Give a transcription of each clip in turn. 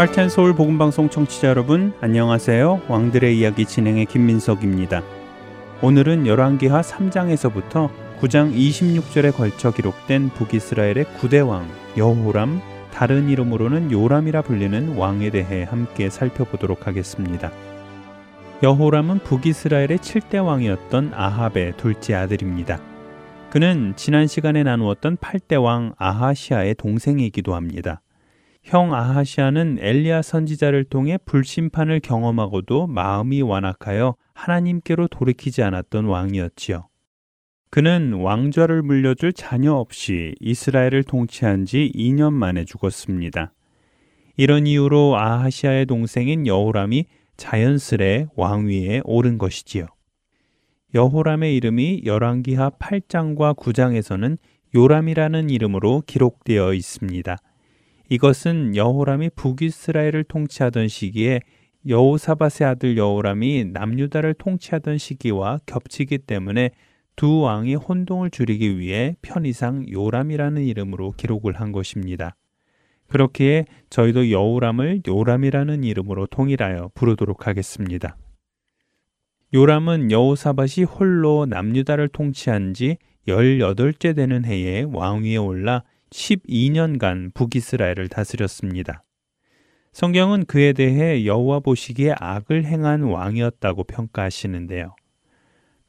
할텐 서울 복음 방송 청취자 여러분 안녕하세요. 왕들의 이야기 진행의 김민석입니다. 오늘은 열왕기하 3장에서부터 9장 26절에 걸쳐 기록된 북이스라엘의 9대 왕 여호람 다른 이름으로는 요람이라 불리는 왕에 대해 함께 살펴보도록 하겠습니다. 여호람은 북이스라엘의 7대 왕이었던 아합의 둘째 아들입니다. 그는 지난 시간에 나누었던 8대 왕 아하시아의 동생이기도 합니다. 형 아하시아는 엘리야 선지자를 통해 불심판을 경험하고도 마음이 완악하여 하나님께로 돌이키지 않았던 왕이었지요. 그는 왕좌를 물려줄 자녀 없이 이스라엘을 통치한 지 2년 만에 죽었습니다. 이런 이유로 아하시아의 동생인 여호람이 자연스레 왕위에 오른 것이지요. 여호람의 이름이 열왕기하 8장과 9장에서는 요람이라는 이름으로 기록되어 있습니다. 이것은 여호람이 북이스라엘을 통치하던 시기에 여호사밧의 아들 여호람이 남유다를 통치하던 시기와 겹치기 때문에 두 왕이 혼동을 줄이기 위해 편의상 요람이라는 이름으로 기록을 한 것입니다. 그렇기에 저희도 여호람을 요람이라는 이름으로 통일하여 부르도록 하겠습니다. 요람은 여호사밧이 홀로 남유다를 통치한 지 18째 되는 해에 왕위에 올라 12년간 북이스라엘을 다스렸습니다. 성경은 그에 대해 여호와 보시기에 악을 행한 왕이었다고 평가하시는데요.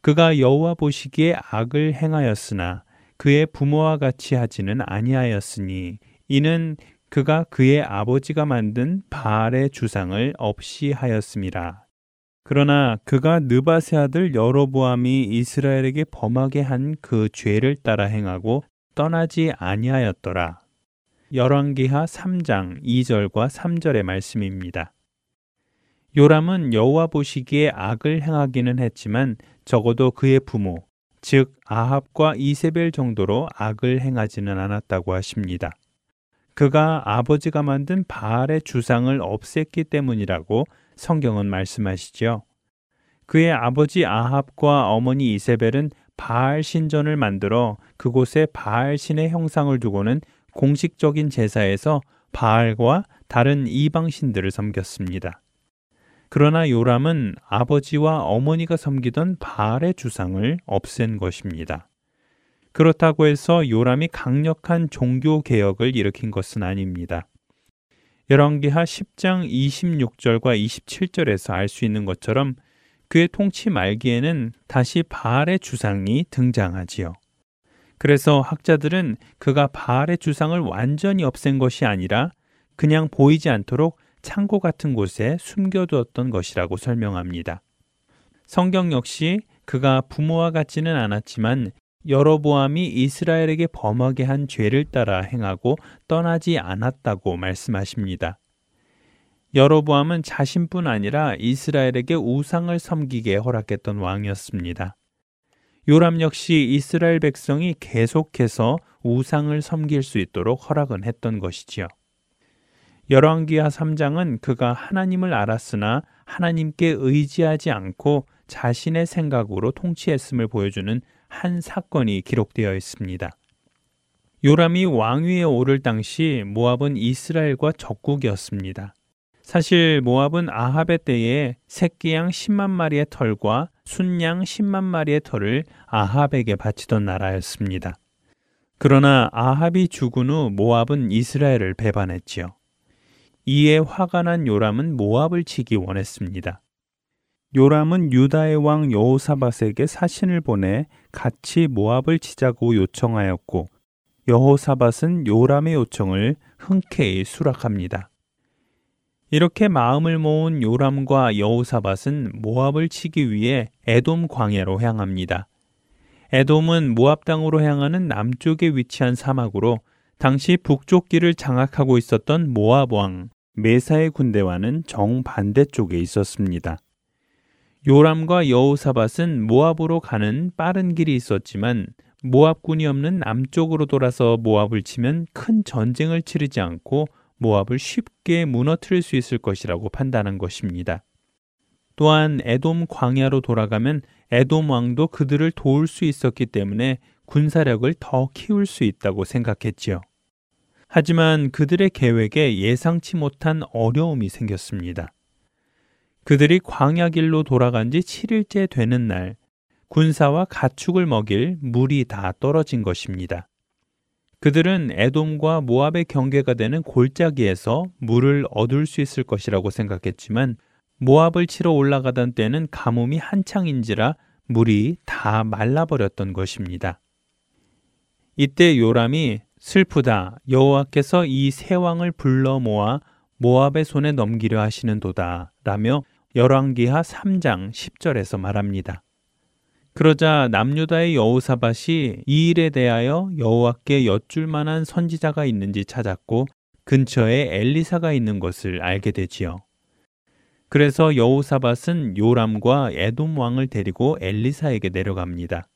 그가 여호와 보시기에 악을 행하였으나 그의 부모와 같이 하지는 아니하였으니 이는 그가 그의 아버지가 만든 바알의 주상을 없이 하였음이라. 그러나 그가 느바세 아들 여로보암이 이스라엘에게 범하게 한 그 죄를 따라 행하고 떠나지 아니하였더라. 열왕기하 3장 2절과 3절의 말씀입니다. 요람은 여호와 보시기에 악을 행하기는 했지만 적어도 그의 부모, 즉 아합과 이세벨 정도로 악을 행하지는 않았다고 하십니다. 그가 아버지가 만든 바알의 주상을 없앴기 때문이라고 성경은 말씀하시죠. 그의 아버지 아합과 어머니 이세벨은 바알 신전을 만들어 그곳에 바알 신의 형상을 두고는 공식적인 제사에서 바알과 다른 이방 신들을 섬겼습니다. 그러나 요람은 아버지와 어머니가 섬기던 바알의 주상을 없앤 것입니다. 그렇다고 해서 요람이 강력한 종교 개혁을 일으킨 것은 아닙니다. 열왕기하 10장 26절과 27절에서 알 수 있는 것처럼 그의 통치 말기에는 다시 바알의 주상이 등장하지요. 그래서 학자들은 그가 바알의 주상을 완전히 없앤 것이 아니라 그냥 보이지 않도록 창고 같은 곳에 숨겨두었던 것이라고 설명합니다. 성경 역시 그가 부모와 같지는 않았지만 여러보암이 이스라엘에게 범하게 한 죄를 따라 행하고 떠나지 않았다고 말씀하십니다. 여로보암은 자신뿐 아니라 이스라엘에게 우상을 섬기게 허락했던 왕이었습니다. 요람 역시 이스라엘 백성이 계속해서 우상을 섬길 수 있도록 허락은 했던 것이지요. 열왕기하 3장은 그가 하나님을 알았으나 하나님께 의지하지 않고 자신의 생각으로 통치했음을 보여주는 한 사건이 기록되어 있습니다. 요람이 왕위에 오를 당시 모압은 이스라엘과 적국이었습니다. 사실 모압은 아합의 때에 새끼양 10만 마리의 털과 순양 10만 마리의 털을 아합에게 바치던 나라였습니다. 그러나 아합이 죽은 후 모압은 이스라엘을 배반했지요. 이에 화가 난 요람은 모압을 치기 원했습니다. 요람은 유다의 왕 여호사밧에게 사신을 보내 같이 모압을 치자고 요청하였고 여호사밧은 요람의 요청을 흔쾌히 수락합니다. 이렇게 마음을 모은 요람과 여우사밧은 모압을 치기 위해 에돔 광야로 향합니다. 에돔은 모압 땅으로 향하는 남쪽에 위치한 사막으로 당시 북쪽 길을 장악하고 있었던 모압 왕 메사의 군대와는 정반대 쪽에 있었습니다. 요람과 여우사밧은 모압으로 가는 빠른 길이 있었지만 모압군이 없는 남쪽으로 돌아서 모압을 치면 큰 전쟁을 치르지 않고 모압을 쉽게 무너뜨릴 수 있을 것이라고 판단한 것입니다. 또한 에돔 광야로 돌아가면 에돔 왕도 그들을 도울 수 있었기 때문에 군사력을 더 키울 수 있다고 생각했지요. 하지만 그들의 계획에 예상치 못한 어려움이 생겼습니다. 그들이 광야길로 돌아간 지 7일째 되는 날, 군사와 가축을 먹일 물이 다 떨어진 것입니다. 그들은 에돔과 모압의 경계가 되는 골짜기에서 물을 얻을 수 있을 것이라고 생각했지만 모압을 치러 올라가던 때는 가뭄이 한창인지라 물이 다 말라버렸던 것입니다. 이때 요람이 슬프다 여호와께서 이 세 왕을 불러 모아 모압의 손에 넘기려 하시는도다 라며 열왕기하 3장 10절에서 말합니다. 그러자 남유다의 여우사밭이 이 일에 대하여 여호와께 여쭐 만한 선지자가 있는지 찾았고 근처에 엘리사가 있는 것을 알게 되지요. 그래서 여우사밭은 요람과 에돔 왕을 데리고 엘리사에게 내려갑니다.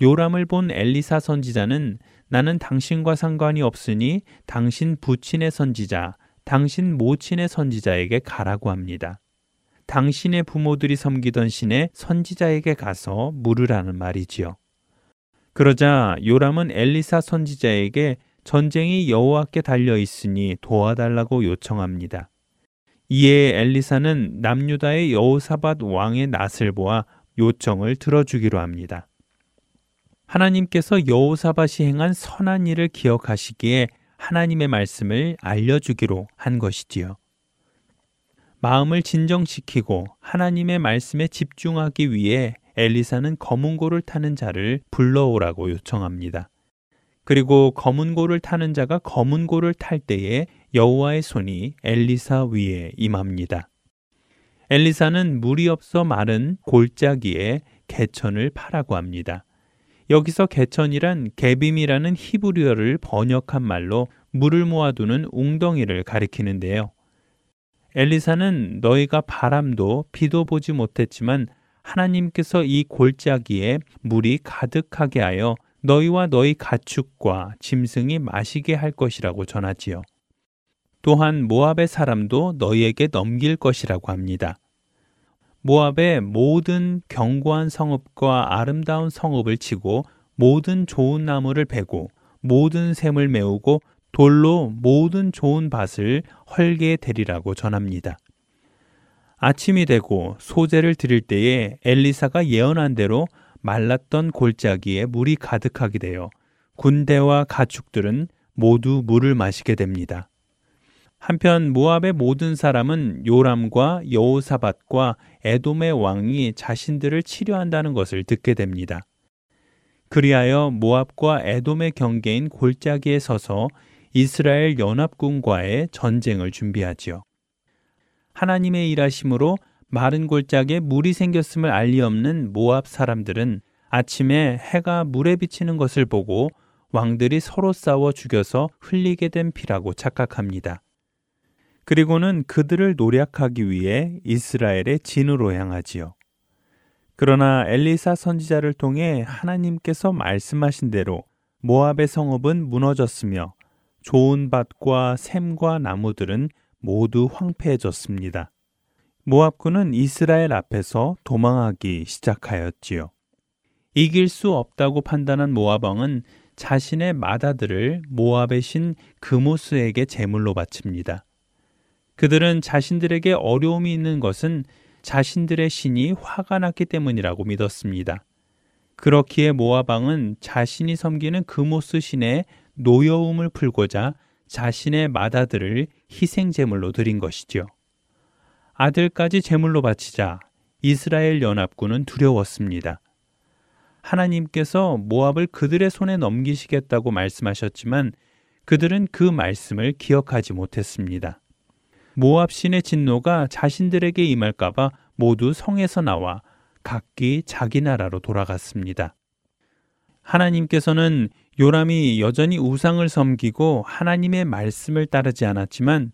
요람을 본 엘리사 선지자는 나는 당신과 상관이 없으니 당신 부친의 선지자, 당신 모친의 선지자에게 가라고 합니다. 당신의 부모들이 섬기던 신의 선지자에게 가서 물으라는 말이지요. 그러자 요람은 엘리사 선지자에게 전쟁이 여호와께 달려 있으니 도와달라고 요청합니다. 이에 엘리사는 남유다의 여호사밧 왕의 낯을 보아 요청을 들어주기로 합니다. 하나님께서 여호사밧이 행한 선한 일을 기억하시기에 하나님의 말씀을 알려주기로 한 것이지요. 마음을 진정시키고 하나님의 말씀에 집중하기 위해 엘리사는 검은 고를 타는 자를 불러오라고 요청합니다. 그리고 검은 고를 타는 자가 검은 고를 탈 때에 여호와의 손이 엘리사 위에 임합니다. 엘리사는 물이 없어 마른 골짜기에 개천을 파라고 합니다. 여기서 개천이란 개빔이라는 히브리어를 번역한 말로 물을 모아두는 웅덩이를 가리키는데요. 엘리사는 너희가 바람도 비도 보지 못했지만 하나님께서 이 골짜기에 물이 가득하게 하여 너희와 너희 가축과 짐승이 마시게 할 것이라고 전하지요. 또한 모압의 사람도 너희에게 넘길 것이라고 합니다. 모압의 모든 견고한 성읍과 아름다운 성읍을 치고 모든 좋은 나무를 베고 모든 샘을 메우고 돌로 모든 좋은 밭을 헐게 되리라고 전합니다. 아침이 되고 소재를 드릴 때에 엘리사가 예언한 대로 말랐던 골짜기에 물이 가득하게 되어 군대와 가축들은 모두 물을 마시게 됩니다. 한편 모압의 모든 사람은 요람과 여호사밧과 에돔의 왕이 자신들을 치료한다는 것을 듣게 됩니다. 그리하여 모압과 에돔의 경계인 골짜기에 서서 이스라엘 연합군과의 전쟁을 준비하지요. 하나님의 일하심으로 마른 골짜기에 물이 생겼음을 알리 없는 모압 사람들은 아침에 해가 물에 비치는 것을 보고 왕들이 서로 싸워 죽여서 흘리게 된 피라고 착각합니다. 그리고는 그들을 노략하기 위해 이스라엘의 진으로 향하지요. 그러나 엘리사 선지자를 통해 하나님께서 말씀하신 대로 모압의 성읍은 무너졌으며 좋은 밭과 샘과 나무들은 모두 황폐해졌습니다. 모압군은 이스라엘 앞에서 도망하기 시작하였지요. 이길 수 없다고 판단한 모압 왕은 자신의 마다들을 모압의 신 그모스에게 제물로 바칩니다. 그들은 자신들에게 어려움이 있는 것은 자신들의 신이 화가 났기 때문이라고 믿었습니다. 그렇기에 모압 왕은 자신이 섬기는 그모스 신의 노여움을 풀고자 자신의 맏아들을 희생 제물로 드린 것이지요. 아들까지 제물로 바치자 이스라엘 연합군은 두려웠습니다. 하나님께서 모압을 그들의 손에 넘기시겠다고 말씀하셨지만 그들은 그 말씀을 기억하지 못했습니다. 모압 신의 진노가 자신들에게 임할까봐 모두 성에서 나와 각기 자기 나라로 돌아갔습니다. 하나님께서는 요람이 여전히 우상을 섬기고 하나님의 말씀을 따르지 않았지만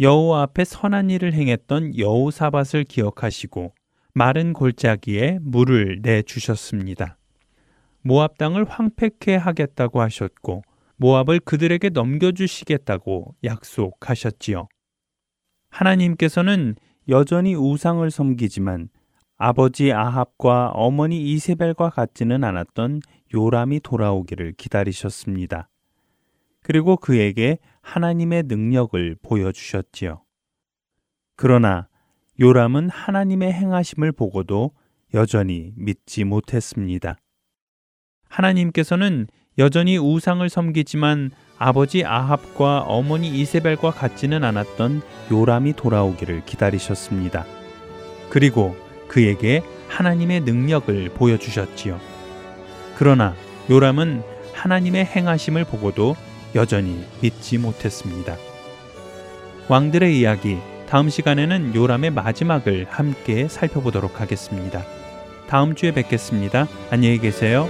여호와 앞에 선한 일을 행했던 여호사밧을 기억하시고 마른 골짜기에 물을 내 주셨습니다. 모압 땅을 황폐케 하겠다고 하셨고 모압을 그들에게 넘겨 주시겠다고 약속하셨지요. 하나님께서는 여전히 우상을 섬기지만 아버지 아합과 어머니 이세벨과 같지는 않았던 요람이 돌아오기를 기다리셨습니다. 그리고 그에게 하나님의 능력을 보여주셨지요. 그러나 요람은 하나님의 행하심을 보고도 여전히 믿지 못했습니다. 하나님께서는 여전히 우상을 섬기지만 아버지 아합과 어머니 이세벨과 같지는 않았던 요람이 돌아오기를 기다리셨습니다. 그리고 그에게 하나님의 능력을 보여주셨지요. 그러나 요람은 하나님의 행하심을 보고도 여전히 믿지 못했습니다. 왕들의 이야기 다음 시간에는 요람의 마지막을 함께 살펴보도록 하겠습니다. 다음 주에 뵙겠습니다. 안녕히 계세요.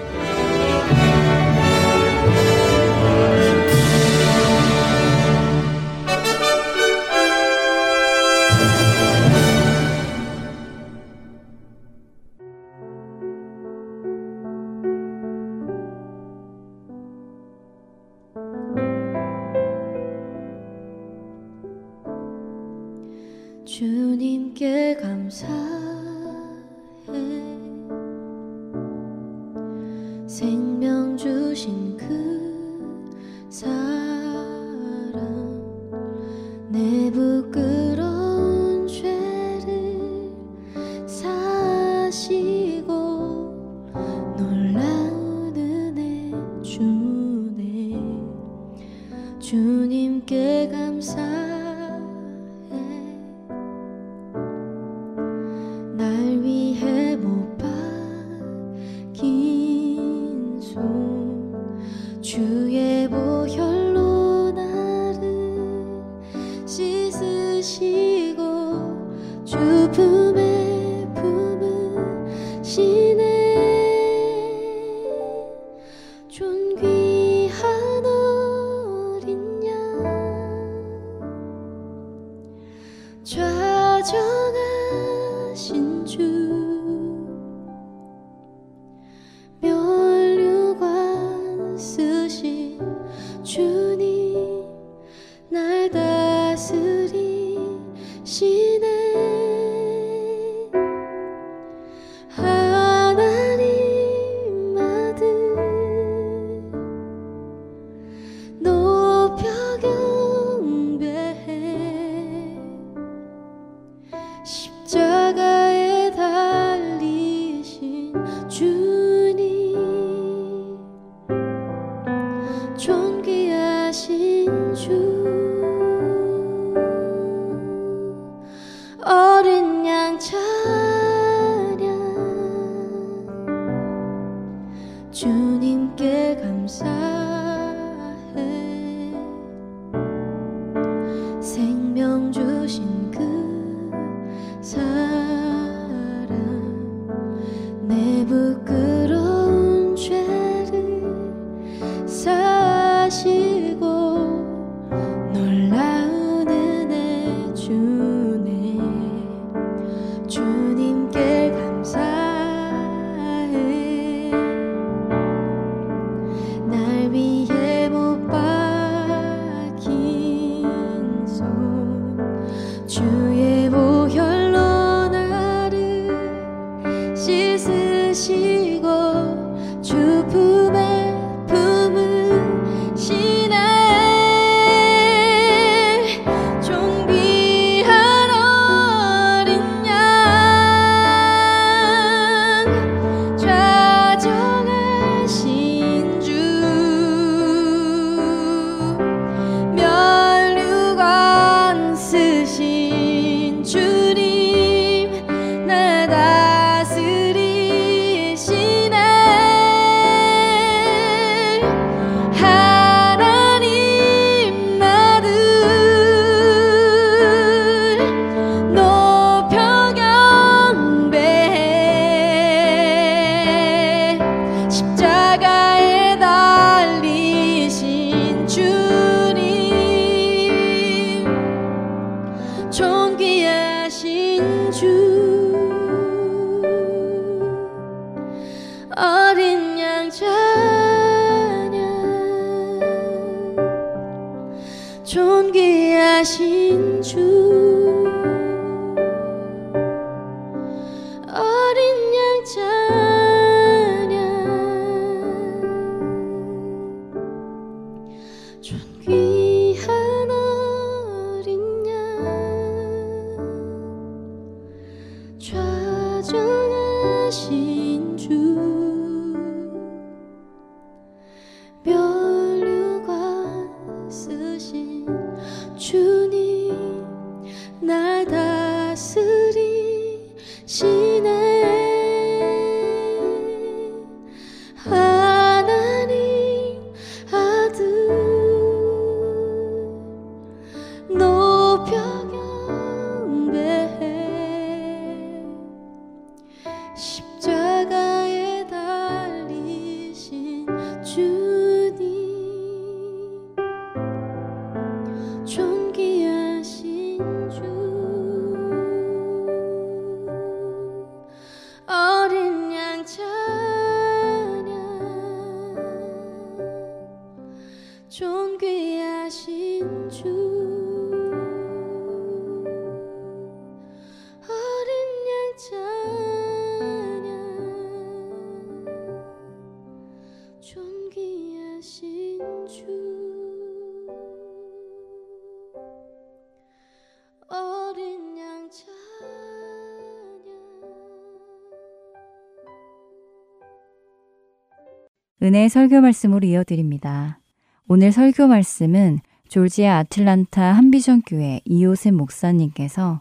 은혜의 설교 말씀으로 이어드립니다. 오늘 설교 말씀은 졸지아 아틀란타 한비전 교회 이호셉 목사님께서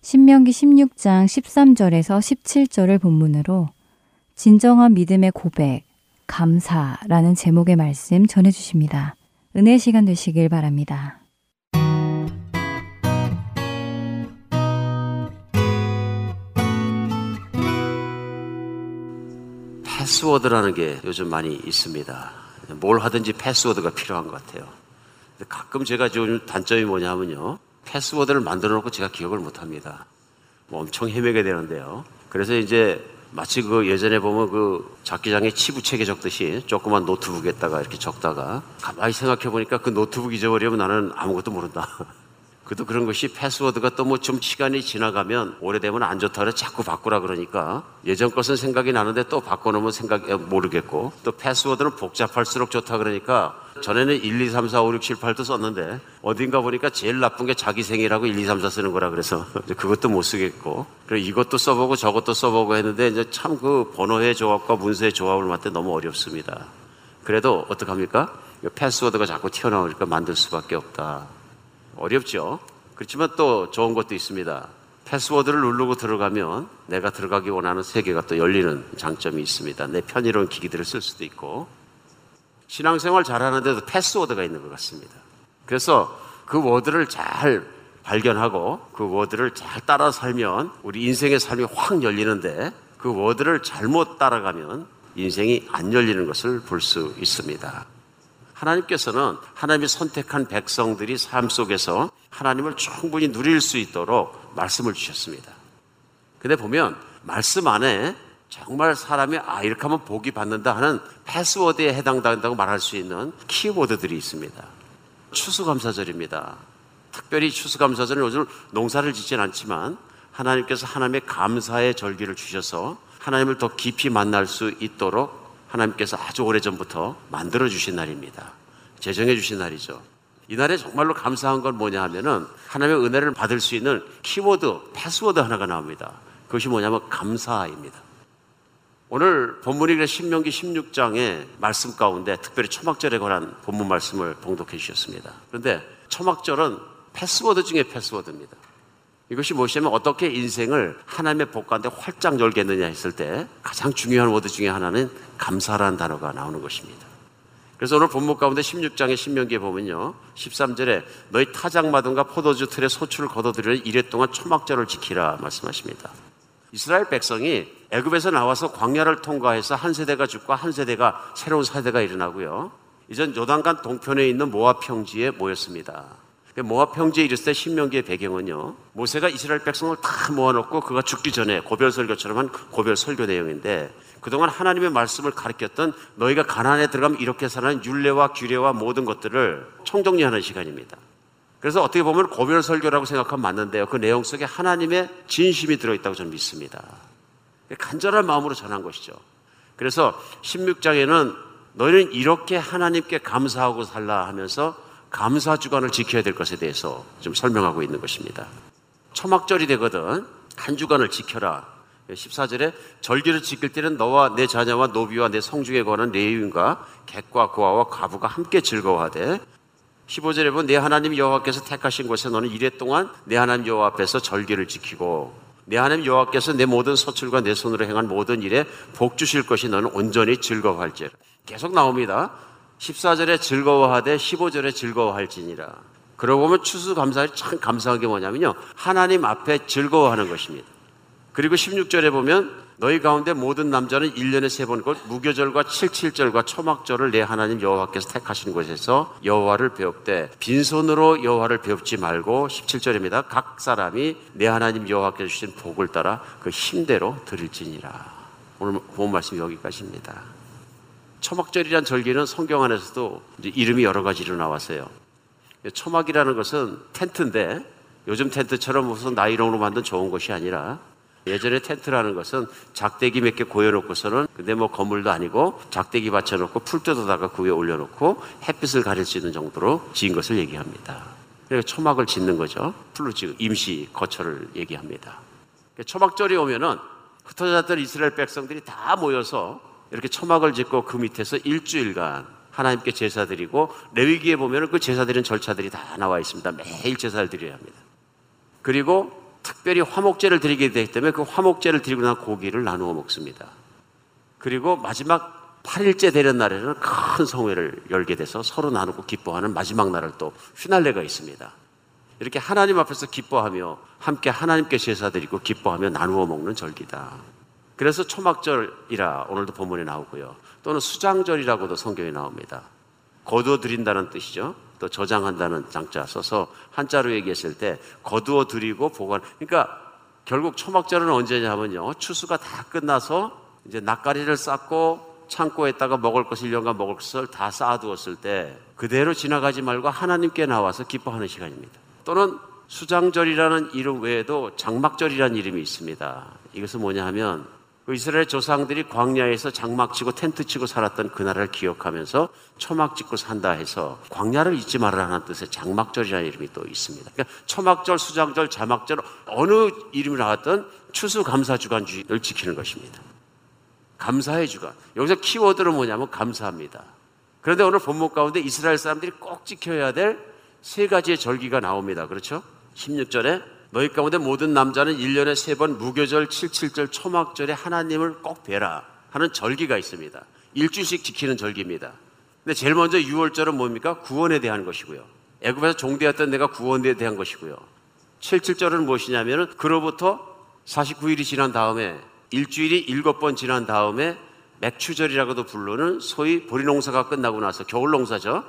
신명기 16장 13절에서 17절을 본문으로 진정한 믿음의 고백, 감사라는 제목의 말씀 전해 주십니다. 은혜 시간 되시길 바랍니다. 패스워드라는 게 요즘 많이 있습니다. 뭘 하든지 패스워드가 필요한 것 같아요. 가끔 제가 좀 단점이 뭐냐면요. 패스워드를 만들어 놓고 제가 기억을 못 합니다. 뭐 엄청 헤매게 되는데요. 그래서 이제 마치 그 예전에 보면 그 잡기장에 치부책에 적듯이 조그만 노트북에다가 이렇게 적다가 가만히 생각해 보니까 그 노트북 잊어버리면 나는 아무것도 모른다. 그도 그런 것이 패스워드가 또 뭐 좀 시간이 지나가면 오래되면 안 좋다 그래 자꾸 바꾸라 그러니까 예전 것은 생각이 나는데 또 바꿔놓으면 생각 모르겠고 또 패스워드는 복잡할수록 좋다 그러니까 전에는 1, 2, 3, 4, 5, 6, 7, 8도 썼는데 어딘가 보니까 제일 나쁜 게 자기 생일하고 1, 2, 3, 4 쓰는 거라 그래서 그것도 못 쓰겠고 그리고 이것도 써보고 저것도 써보고 했는데 이제 참 그 번호의 조합과 문서의 조합을 맡때 너무 어렵습니다. 그래도 어떡합니까? 패스워드가 자꾸 튀어나오니까 만들 수밖에 없다. 어렵죠. 그렇지만 또 좋은 것도 있습니다. 패스워드를 누르고 들어가면 내가 들어가기 원하는 세계가 또 열리는 장점이 있습니다. 내 편의로운 기기들을 쓸 수도 있고 신앙생활 잘하는데도 패스워드가 있는 것 같습니다. 그래서 그 워드를 잘 발견하고 그 워드를 잘 따라 살면 우리 인생의 삶이 확 열리는데 그 워드를 잘못 따라가면 인생이 안 열리는 것을 볼 수 있습니다. 하나님께서는 하나님이 선택한 백성들이 삶 속에서 하나님을 충분히 누릴 수 있도록 말씀을 주셨습니다. 근데 보면 말씀 안에 정말 사람이 아 이렇게 하면 복이 받는다 하는 패스워드에 해당된다고 말할 수 있는 키워드들이 있습니다. 추수감사절입니다. 특별히 추수감사절은 요즘 농사를 짓진 않지만 하나님께서 하나님의 감사의 절기를 주셔서 하나님을 더 깊이 만날 수 있도록 하나님께서 아주 오래전부터 만들어 주신 날입니다. 제정해 주신 날이죠. 이 날에 정말로 감사한 건 뭐냐 하면은 하나님의 은혜를 받을 수 있는 키워드, 패스워드 하나가 나옵니다. 그것이 뭐냐면 감사입니다. 오늘 본문이 신명기 16장의 말씀 가운데 특별히 초막절에 관한 본문 말씀을 봉독해 주셨습니다. 그런데 초막절은 패스워드 중에 패스워드입니다. 이것이 무엇이냐면 어떻게 인생을 하나님의 복 가운데 활짝 열겠느냐 했을 때 가장 중요한 word 중에 하나는 감사라는 단어가 나오는 것입니다. 그래서 오늘 본문 가운데 16장의 신명기에 보면요. 13절에 너희 타작마당과 포도주 틀에 소출을 거둬들이는 이레 동안 초막절을 지키라 말씀하십니다. 이스라엘 백성이 애굽에서 나와서 광야를 통과해서 한 세대가 죽고 한 세대가 새로운 세대가 일어나고요. 이전 요단강 동편에 있는 모압 평지에 모였습니다. 모압 평지에 이르을 때 신명기의 배경은요. 모세가 이스라엘 백성을 다 모아놓고 그가 죽기 전에 고별 설교처럼 한 고별 설교 내용인데 그동안 하나님의 말씀을 가르쳤던 너희가 가난에 들어가면 이렇게 사는 율례와 규례와 모든 것들을 총정리하는 시간입니다. 그래서 어떻게 보면 고별 설교라고 생각하면 맞는데요. 그 내용 속에 하나님의 진심이 들어있다고 저는 믿습니다. 간절한 마음으로 전한 것이죠. 그래서 16장에는 너희는 이렇게 하나님께 감사하고 살라 하면서 감사 주간을 지켜야 될 것에 대해서 좀 설명하고 있는 것입니다. 초막절이 되거든 한 주간을 지켜라. 14절에 절기를 지킬 때는 너와 내 자녀와 노비와 내 성중에 관한 레위인과 객과 고아와 과부가 함께 즐거워하되 15절에 보면 내 하나님 여호와께서 택하신 곳에 너는 이래 동안 내 하나님 여호와 앞에서 절기를 지키고 내 하나님 여호와께서 내 모든 서출과 내 손으로 행한 모든 일에 복 주실 것이 너는 온전히 즐거워할지라. 계속 나옵니다. 14절에 즐거워하되 15절에 즐거워할지니라. 그러고 보면 추수감사를 참 감사한 게 뭐냐면요. 하나님 앞에 즐거워하는 것입니다. 그리고 16절에 보면 너희 가운데 모든 남자는 1년에 세번곧 무교절과 칠칠절과 초막절을 내 하나님 여호와께서 택하신 곳에서 여호와를 배웁되 빈손으로 여호와를 배웁지 말고 17절입니다. 각 사람이 내 하나님 여호와께서 주신 복을 따라 그 힘대로 드릴지니라. 오늘 본 말씀 여기까지입니다. 초막절이란 절기는 성경 안에서도 이름이 여러 가지로 나왔어요. 초막이라는 것은 텐트인데 요즘 텐트처럼 무슨 나이롱으로 만든 좋은 것이 아니라 예전에 텐트라는 것은 작대기 몇 개 고여놓고서는 근데 뭐 건물도 아니고 작대기 받쳐놓고 풀 뜯어다가 그 위에 올려놓고 햇빛을 가릴 수 있는 정도로 지은 것을 얘기합니다. 그래서 초막을 짓는 거죠. 풀로 지금 임시 거처를 얘기합니다. 초막절이 오면은 흩어졌던 이스라엘 백성들이 다 모여서 이렇게 초막을 짓고 그 밑에서 일주일간 하나님께 제사 드리고 레위기에 보면은 그 제사 드리는 절차들이 다 나와 있습니다. 매일 제사를 드려야 합니다. 그리고 특별히 화목제를 드리게 되기 때문에 그 화목제를 드리고 난 고기를 나누어 먹습니다. 그리고 마지막 8일째 되는 날에는 큰 성회를 열게 돼서 서로 나누고 기뻐하는 마지막 날을 또 휘날레가 있습니다. 이렇게 하나님 앞에서 기뻐하며 함께 하나님께 제사 드리고 기뻐하며 나누어 먹는 절기다. 그래서 초막절이라 오늘도 본문에 나오고요. 또는 수장절이라고도 성경에 나옵니다. 거두어 드린다는 뜻이죠. 또 저장한다는 장자 써서 한자로 얘기했을 때 거두어 드리고 보관. 그러니까 결국 초막절은 언제냐면요. 추수가 다 끝나서 이제 낯가리를 쌓고 창고에다가 먹을 것, 1년간 먹을 것을 다 쌓아두었을 때 그대로 지나가지 말고 하나님께 나와서 기뻐하는 시간입니다. 또는 수장절이라는 이름 외에도 장막절이라는 이름이 있습니다. 이것은 뭐냐 하면 그 이스라엘 조상들이 광야에서 장막 치고 텐트 치고 살았던 그날을 기억하면서 초막 짓고 산다 해서 광야를 잊지 말아라는 뜻의 장막절이라는 이름이 또 있습니다. 그러니까 초막절, 수장절, 자막절 어느 이름이 나왔던 추수감사주간주의를 지키는 것입니다. 감사의 주간. 여기서 키워드는 뭐냐면 감사합니다. 그런데 오늘 본문 가운데 이스라엘 사람들이 꼭 지켜야 될 세 가지의 절기가 나옵니다. 그렇죠? 16절에 너희 가운데 모든 남자는 1년에 세 번 무교절, 77절, 초막절에 하나님을 꼭 뵈라 하는 절기가 있습니다. 일주씩 지키는 절기입니다. 근데 제일 먼저 6월절은 뭡니까? 구원에 대한 것이고요. 애굽에서 종되었던 내가 구원에 대한 것이고요. 77절은 무엇이냐면은 그로부터 49일이 지난 다음에 일주일이 일곱 번 지난 다음에 맥추절이라고도 부르는 소위 보리농사가 끝나고 나서 겨울농사죠.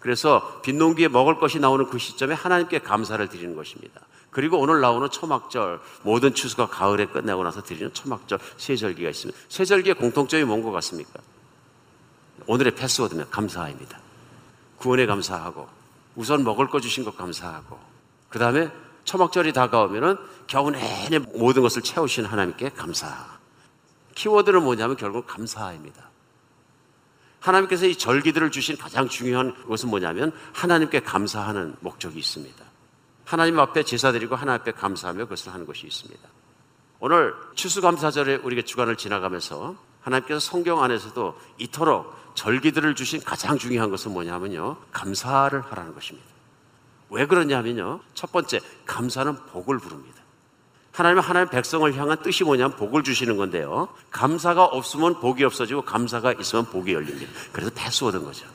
그래서 빈농기에 먹을 것이 나오는 그 시점에 하나님께 감사를 드리는 것입니다. 그리고 오늘 나오는 초막절, 모든 추수가 가을에 끝나고 나서 드리는 초막절, 세절기가 있습니다. 세절기의 공통점이 뭔 것 같습니까? 오늘의 패스워드는 감사입니다. 구원에 감사하고, 우선 먹을 거 주신 것 감사하고, 그 다음에 초막절이 다가오면은 겨우 내내 모든 것을 채우신 하나님께 감사. 키워드는 뭐냐면 결국 감사입니다. 하나님께서 이 절기들을 주신 가장 중요한 것은 뭐냐면 하나님께 감사하는 목적이 있습니다. 하나님 앞에 제사 드리고 하나님 앞에 감사하며 그것을 하는 것이 있습니다. 오늘 추수감사절에 우리가 주간을 지나가면서 하나님께서 성경 안에서도 이토록 절기들을 주신 가장 중요한 것은 뭐냐면요. 감사를 하라는 것입니다. 왜 그러냐면요. 첫 번째, 감사는 복을 부릅니다. 하나님은 하나님 백성을 향한 뜻이 뭐냐면 복을 주시는 건데요. 감사가 없으면 복이 없어지고 감사가 있으면 복이 열립니다. 그래서 패스워드인 거죠.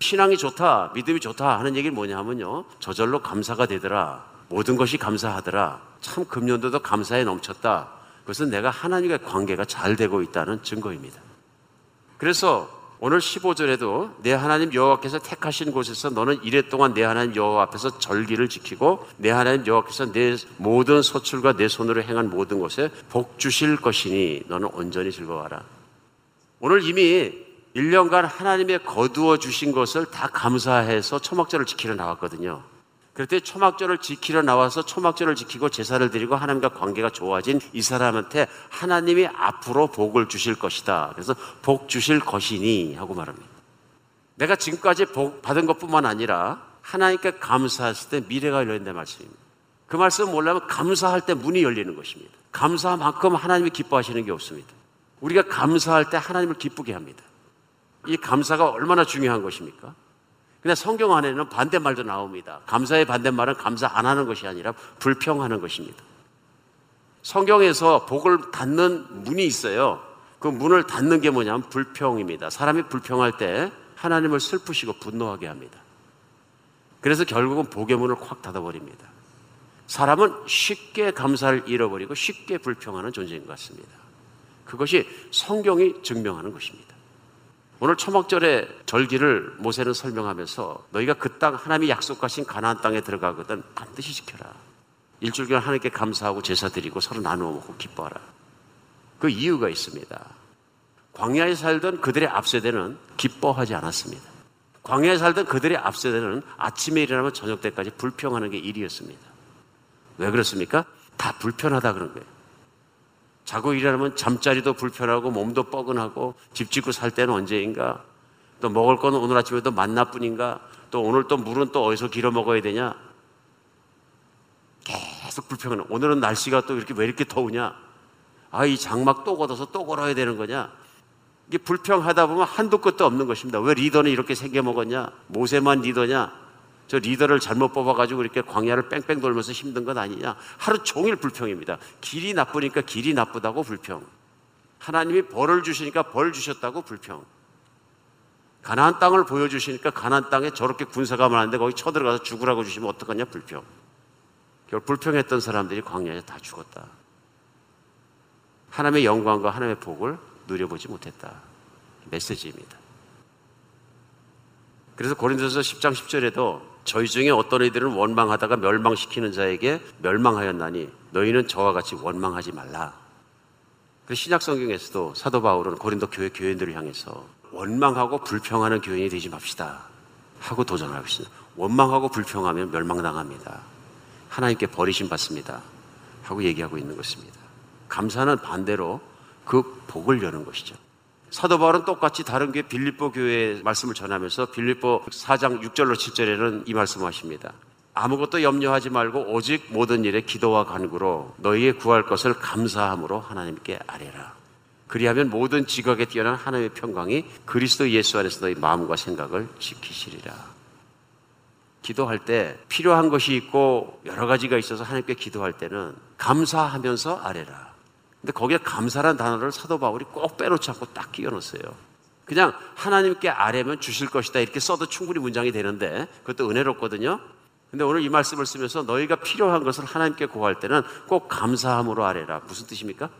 신앙이 좋다, 믿음이 좋다 하는 얘기는 뭐냐면요. 저절로 감사가 되더라. 모든 것이 감사하더라. 참 금년도도 감사에 넘쳤다. 그것은 내가 하나님과의 관계가 잘 되고 있다는 증거입니다. 그래서 오늘 15절에도 내 하나님 여호와께서 택하신 곳에서 너는 이래 동안 내 하나님 여호와 앞에서 절기를 지키고 내 하나님 여호와께서 내 모든 소출과 내 손으로 행한 모든 것에 복 주실 것이니 너는 온전히 즐거워하라. 오늘 이미 1년간 하나님의 거두어 주신 것을 다 감사해서 초막절을 지키러 나왔거든요. 그럴 때 초막절을 지키러 나와서 초막절을 지키고 제사를 드리고 하나님과 관계가 좋아진 이 사람한테 하나님이 앞으로 복을 주실 것이다. 그래서 복 주실 것이니 하고 말합니다. 내가 지금까지 복 받은 것뿐만 아니라 하나님께 감사했을 때 미래가 열린다는 말씀입니다. 그 말씀 몰라면 감사할 때 문이 열리는 것입니다. 감사만큼 하나님이 기뻐하시는 게 없습니다. 우리가 감사할 때 하나님을 기쁘게 합니다. 이 감사가 얼마나 중요한 것입니까? 근데 성경 안에는 반대말도 나옵니다. 감사의 반대말은 감사 안 하는 것이 아니라 불평하는 것입니다. 성경에서 복을 닫는 문이 있어요. 그 문을 닫는 게 뭐냐면 불평입니다. 사람이 불평할 때 하나님을 슬프시고 분노하게 합니다. 그래서 결국은 복의 문을 확 닫아버립니다. 사람은 쉽게 감사를 잃어버리고 쉽게 불평하는 존재인 것 같습니다. 그것이 성경이 증명하는 것입니다. 오늘 초막절의 절기를 모세는 설명하면서 너희가 그 땅 하나님이 약속하신 가나안 땅에 들어가거든 반드시 지켜라. 일주일간 하나님께 감사하고 제사 드리고 서로 나누어 먹고 기뻐하라. 그 이유가 있습니다. 광야에 살던 그들의 앞세대는 기뻐하지 않았습니다. 광야에 살던 그들의 앞세대는 아침에 일어나면 저녁 때까지 불평하는 게 일이었습니다. 왜 그렇습니까? 다 불편하다 그런 거예요. 자고 일하면 잠자리도 불편하고 몸도 뻐근하고 집 짓고 살 때는 언제인가? 또 먹을 거는 오늘 아침에도 만나뿐인가? 또 오늘 또 물은 또 어디서 길어 먹어야 되냐? 계속 불평하는. 오늘은 날씨가 또 이렇게 왜 이렇게 더우냐? 아, 이 장막 또 걷어서 또 걸어야 되는 거냐? 이게 불평하다 보면 한도 끝도 없는 것입니다. 왜 리더는 이렇게 생겨 먹었냐? 모세만 리더냐? 저 리더를 잘못 뽑아가지고 이렇게 광야를 뺑뺑 돌면서 힘든 건 아니냐? 하루 종일 불평입니다. 길이 나쁘니까 길이 나쁘다고 불평. 하나님이 벌을 주시니까 벌 주셨다고 불평. 가나안 땅을 보여주시니까 가나안 땅에 저렇게 군사가 많은데 거기 쳐들어가서 죽으라고 주시면 어떡하냐 불평. 결국 불평했던 사람들이 광야에 다 죽었다. 하나님의 영광과 하나님의 복을 누려보지 못했다. 메시지입니다. 그래서 고린도서 10장 10절에도 저희 중에 어떤 이들은 원망하다가 멸망시키는 자에게 멸망하였나니 너희는 저와 같이 원망하지 말라. 그래서 신약 성경에서도 사도 바울은 고린도 교회 교인들을 향해서 원망하고 불평하는 교인이 되지 맙시다. 하고 도전하고 있습니다. 원망하고 불평하면 멸망당합니다. 하나님께 버리심 받습니다. 하고 얘기하고 있는 것입니다. 감사는 반대로 그 복을 여는 것이죠. 사도 바울은 똑같이 다른 교회 빌립보 교회의 말씀을 전하면서 빌립보 4장 6절로 7절에는 이 말씀을 하십니다. 아무것도 염려하지 말고 오직 모든 일에 기도와 간구로 너희의 구할 것을 감사함으로 하나님께 아뢰라. 그리하면 모든 지각에 뛰어난 하나님의 평강이 그리스도 예수 안에서 너희 마음과 생각을 지키시리라. 기도할 때 필요한 것이 있고 여러 가지가 있어서 하나님께 기도할 때는 감사하면서 아뢰라. 근데 거기에 감사란 단어를 사도 바울이 꼭 빼놓지 않고 딱 끼워 넣었어요. 그냥 하나님께 아뢰면 주실 것이다 이렇게 써도 충분히 문장이 되는데 그것도 은혜롭거든요. 근데 오늘 이 말씀을 쓰면서 너희가 필요한 것을 하나님께 구할 때는 꼭 감사함으로 아뢰라. 무슨 뜻입니까?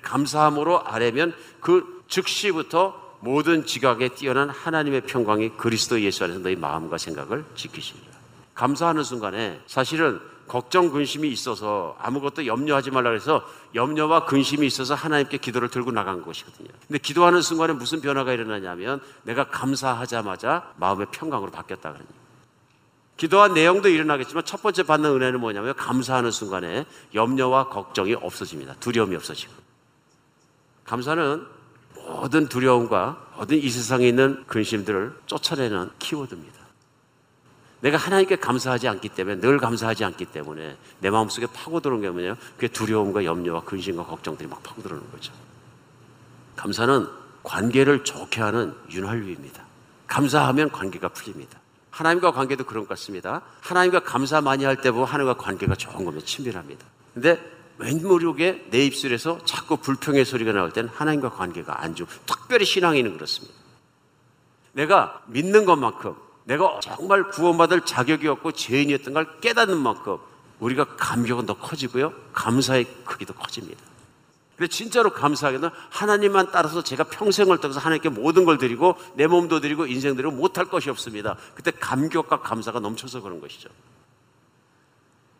감사함으로 아뢰면 그 즉시부터 모든 지각에 뛰어난 하나님의 평강이 그리스도 예수 안에서 너희 마음과 생각을 지키시리라. 감사하는 순간에 사실은 걱정 근심이 있어서 아무것도 염려하지 말라 그래서 염려와 근심이 있어서 하나님께 기도를 들고 나간 것이거든요. 근데 기도하는 순간에 무슨 변화가 일어나냐면 내가 감사하자마자 마음의 평강으로 바뀌었다 그러니. 기도한 내용도 일어나겠지만 첫 번째 받는 은혜는 뭐냐면 감사하는 순간에 염려와 걱정이 없어집니다. 두려움이 없어지고. 감사는 모든 두려움과 모든 이 세상에 있는 근심들을 쫓아내는 키워드입니다. 내가 하나님께 감사하지 않기 때문에 늘 감사하지 않기 때문에 내 마음속에 파고들어오는 게 뭐냐면 그게 두려움과 염려와 근심과 걱정들이 막 파고들어오는 거죠. 감사는 관계를 좋게 하는 윤활유입니다. 감사하면 관계가 풀립니다. 하나님과 관계도 그런 것 같습니다. 하나님과 감사 많이 할 때 보면 하나님과 관계가 좋은 거면 친밀합니다. 근데 왠 모르게 내 입술에서 자꾸 불평의 소리가 나올 때는 하나님과 관계가 안 좋고 특별히 신앙인은 그렇습니다. 내가 믿는 것만큼 내가 정말 구원받을 자격이 없고 죄인이었던 걸 깨닫는 만큼 우리가 감격은 더 커지고요. 감사의 크기도 커집니다. 근데 진짜로 감사하게는 하나님만 따라서 제가 평생을 통해서 하나님께 모든 걸 드리고 내 몸도 드리고 인생 드리고 못할 것이 없습니다. 그때 감격과 감사가 넘쳐서 그런 것이죠.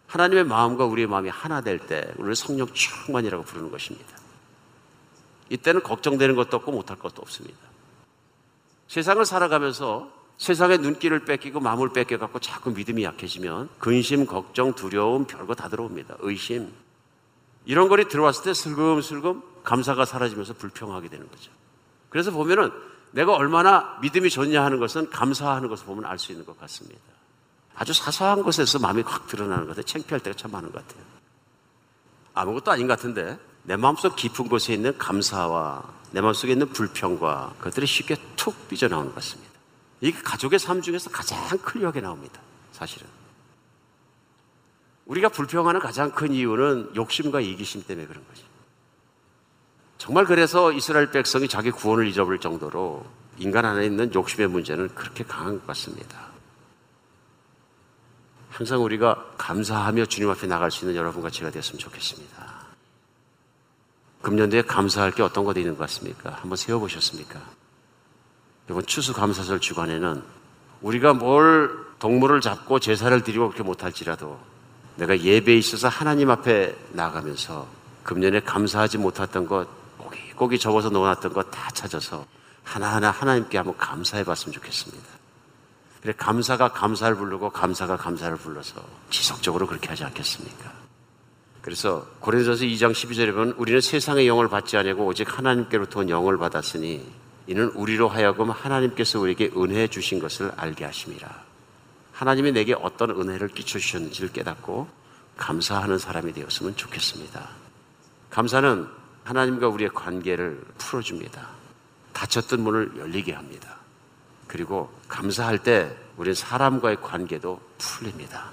하나님의 마음과 우리의 마음이 하나 될 때 우리를 성령 충만이라고 부르는 것입니다. 이때는 걱정되는 것도 없고 못할 것도 없습니다. 세상을 살아가면서 세상의 눈길을 뺏기고 마음을 뺏겨갖고 자꾸 믿음이 약해지면 근심, 걱정, 두려움 별거 다 들어옵니다. 의심. 이런 거리 들어왔을 때 슬금슬금 감사가 사라지면서 불평하게 되는 거죠. 그래서 보면은 내가 얼마나 믿음이 좋냐 하는 것은 감사하는 것을 보면 알 수 있는 것 같습니다. 아주 사소한 것에서 마음이 확 드러나는 것 같아요. 창피할 때가 참 많은 것 같아요. 아무것도 아닌 것 같은데 내 마음속 깊은 곳에 있는 감사와 내 마음속에 있는 불평과 그것들이 쉽게 툭 삐져나오는 것 같습니다. 이게 가족의 삶 중에서 가장 클리어하게 나옵니다. 사실은. 우리가 불평하는 가장 큰 이유는 욕심과 이기심 때문에 그런 거죠. 정말 그래서 이스라엘 백성이 자기 구원을 잊어버릴 정도로 인간 안에 있는 욕심의 문제는 그렇게 강한 것 같습니다. 항상 우리가 감사하며 주님 앞에 나갈 수 있는 여러분과 제가 되었으면 좋겠습니다. 금년도에 감사할 게 어떤 것이 있는 것 같습니까? 한번 세워보셨습니까? 이번 추수감사절 주간에는 우리가 뭘 동물을 잡고 제사를 드리고 그렇게 못할지라도 내가 예배에 있어서 하나님 앞에 나가면서 금년에 감사하지 못했던 것, 고기 접어서 놓아놨던 것 다 찾아서 하나하나 하나님께 한번 감사해 봤으면 좋겠습니다. 그래, 감사가 감사를 부르고 감사가 감사를 불러서 지속적으로 그렇게 하지 않겠습니까? 그래서 고린도서 2장 12절에 보면 우리는 세상의 영을 받지 아니고 오직 하나님께로부터 온 영을 받았으니 이는 우리로 하여금 하나님께서 우리에게 은혜 주신 것을 알게 하심이라. 하나님이 내게 어떤 은혜를 끼쳐 주셨는지를 깨닫고 감사하는 사람이 되었으면 좋겠습니다. 감사는 하나님과 우리의 관계를 풀어줍니다. 닫혔던 문을 열리게 합니다. 그리고 감사할 때 우리는 사람과의 관계도 풀립니다.